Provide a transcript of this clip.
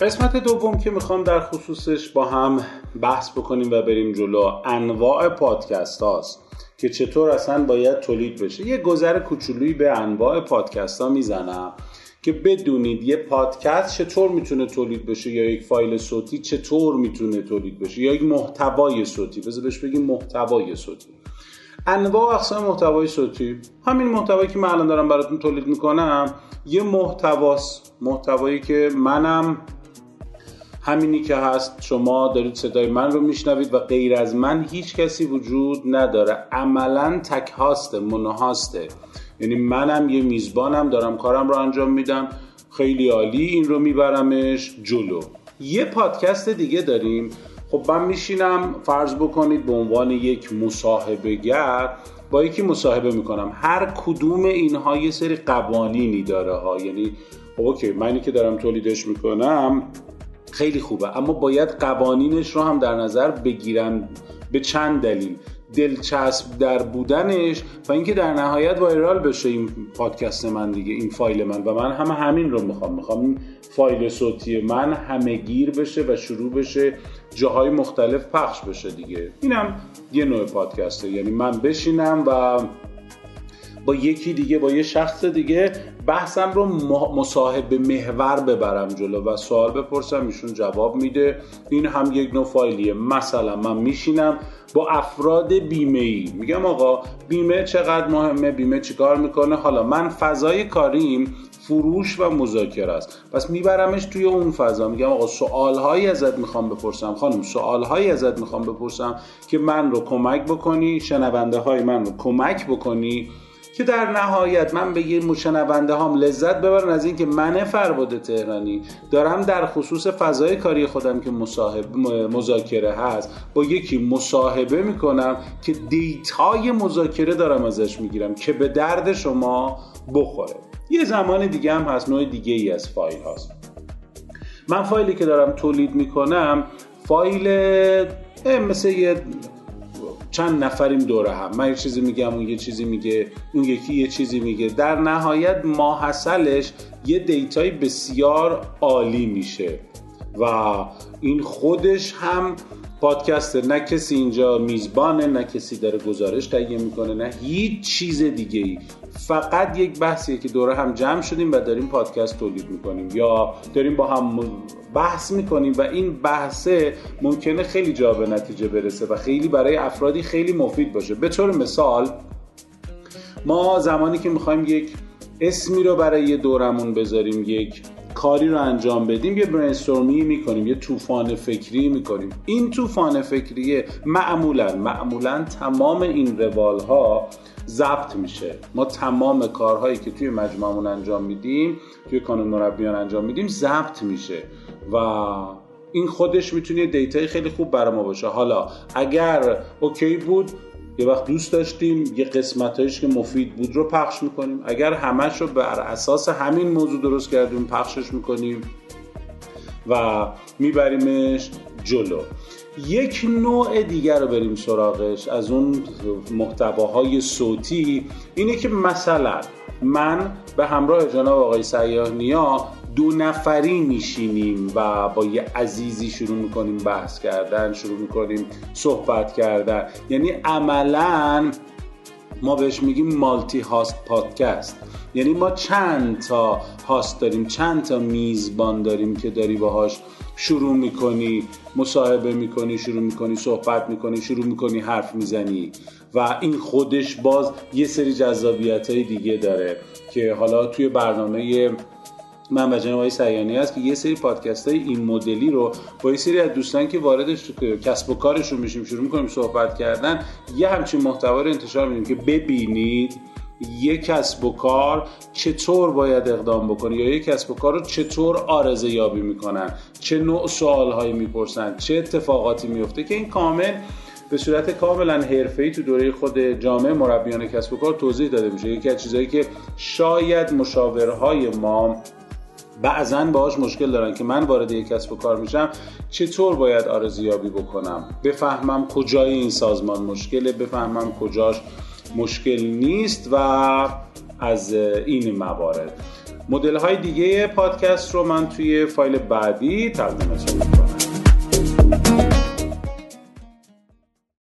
قسمت دوم که می‌خوام در خصوصش با هم بحث بکنیم و بریم جلو انواع پادکست هاست که چطور اصلا باید تولید بشه. یه گذر کوچولویی به انواع پادکست ها می‌زنم که بدونید یه پادکست چطور می‌تونه تولید بشه یا یک فایل صوتی چطور می‌تونه تولید بشه یا یک محتوای صوتی. بذار بهش بگیم محتوای صوتی. انواع اقسام محتوای صوتی. همین محتوایی که من الان دارم براتون تولید می‌کنم یه محتواست. محتوایی که منم همینی که هست شما دارید صدای من رو میشنوید و غیر از من هیچ کسی وجود نداره. عملا تک هاسته منهاسته یعنی منم یه میزبانم دارم کارم رو انجام میدم. خیلی عالی این رو میبرمش جلو. یه پادکست دیگه داریم. خب من میشینم فرض بکنید به عنوان یک مصاحبه گر با یکی مصاحبه می‌کنم. هر کدوم اینها یه سری قوانینی داره ها. یعنی اوکی منی که دارم تولیدش می‌کنم خیلی خوبه. اما باید قوانینش رو هم در نظر بگیرم به چند دلیل. دلچسب در بودنش و اینکه در نهایت وایرال بشه این پادکست من دیگه این فایل من. و من هم همین رو می‌خوام. می‌خوام این فایل صوتی من همه گیر بشه و شروع بشه جاهای مختلف پخش بشه دیگه. اینم یه نوع پادکسته. یعنی من بشینم و با یکی دیگه با یه شخص دیگه بحثم رو مصاحبه محور ببرم جلو و سوال بپرسم ایشون جواب میده. این هم یک نوع فایلیه. مثلا من میشینم با افراد بیمه ای میگم آقا بیمه چقدر مهمه؟ بیمه چیکار می‌کنه؟ حالا من فضای کاریم فروش و مذاکره است. پس میبرمش توی اون فضا. میگم آقا سوالهایی ازت می‌خوام بپرسم. خانم سوالهایی ازت می‌خوام بپرسم که من رو کمک بکنی شنونده های من رو کمک بکنی. که در نهایت من به یه مشنونده هم لذت ببرن از اینکه من فرباد تهرانی. دارم در خصوص فضای کاری خودم که مصاحب مذاکره هست با یکی مصاحبه می‌کنم که دیتای مذاکره دارم ازش می‌گیرم که به درد شما بخوره. یه زمان دیگه هم هست نوع دیگه ای از فایل هست من فایلی که دارم تولید می‌کنم فایل مثل یه چند نفریم دور هم. من یه چیزی میگم اون یه چیزی میگه اون یکی یه چیزی میگه. در نهایت ماحصلش یه data ی بسیار عالی میشه. و این خودش هم پادکست نه کسی اینجا میزبانه نه کسی داره گزارش تهیه می‌کنه نه هیچ چیز دیگه ای فقط یک بحثیه که دور هم جمع شدیم و داریم پادکست تولید می‌کنیم. یا داریم با هم بحث می‌کنیم و این بحثه ممکنه خیلی جا به نتیجه برسه و خیلی برای افرادی خیلی مفید باشه. به طور مثال ما زمانی که می‌خوایم یک اسمی رو برای یه دورمون بذاریم یک کاری رو انجام بدیم یه برینستورمی می‌کنیم یه طوفان فکری می‌کنیم. این طوفان فکریه معمولا معمولا تمام این روال ها ضبط میشه. ما تمام کارهایی که توی مجموعمون انجام میدیم توی کانون مربیان انجام میدیم ضبط میشه. و این خودش می‌تونه data ی خیلی خوب برای ما باشه. حالا اگر OK بود یه وقت دوست داشتیم یه قسمتایش که مفید بود رو پخش می‌کنیم. اگر همش رو بر اساس همین موضوع درست کردیم پخشش می‌کنیم و میبریمش جلو. یک نوع دیگر رو بریم سراغش از اون محتواهای صوتی. اینه که مثلا من به همراه جناب آقای سیاه نیا دو نفری میشینیم و با یه عزیزی شروع می‌کنیم بحث کردن شروع می‌کنیم صحبت کردن. یعنی عملا ما بهش میگیم مالتی هاست پادکست. یعنی ما چند تا هاست داریم چند تا میزبان داریم که داری باهاش شروع می‌کنی مصاحبه می‌کنی شروع می‌کنی صحبت می‌کنی شروع می‌کنی حرف می‌زنی. و این خودش باز یه سری جذابیت های دیگه داره که حالا توی برنامه من و جناب سیانی هست که یه سری پادکست های این مدلی رو با یه سری از دوستان که واردش کسب و کارشون میشیم شروع می‌کنیم صحبت کردن یه همچین محتوا رو انتشار میدیم که ببینید یک کسب و کار چطور باید اقدام بکنه یا یک کسب و کار رو چطور آرزه یابی می‌کنن چه نوع سوال هایی می‌پرسن چه اتفاقاتی میفته که این کامل به صورت کاملا حرفه‌ای تو دوره خود جامعه مربیان کسب و کار توضیح داده میشه. یکی از چیزهایی که شاید مشاورهای ما بعضا باهاش مشکل دارن که من وارد یک کسب و کار میشم چطور باید آرزیابی بکنم؟ بفهمم کجای این سازمان مشکله بفهمم کجاش مشکل نیست و از این موارد. مدل های دیگه پادکست رو من توی فایل بعدی تقدیمتون می‌کنم.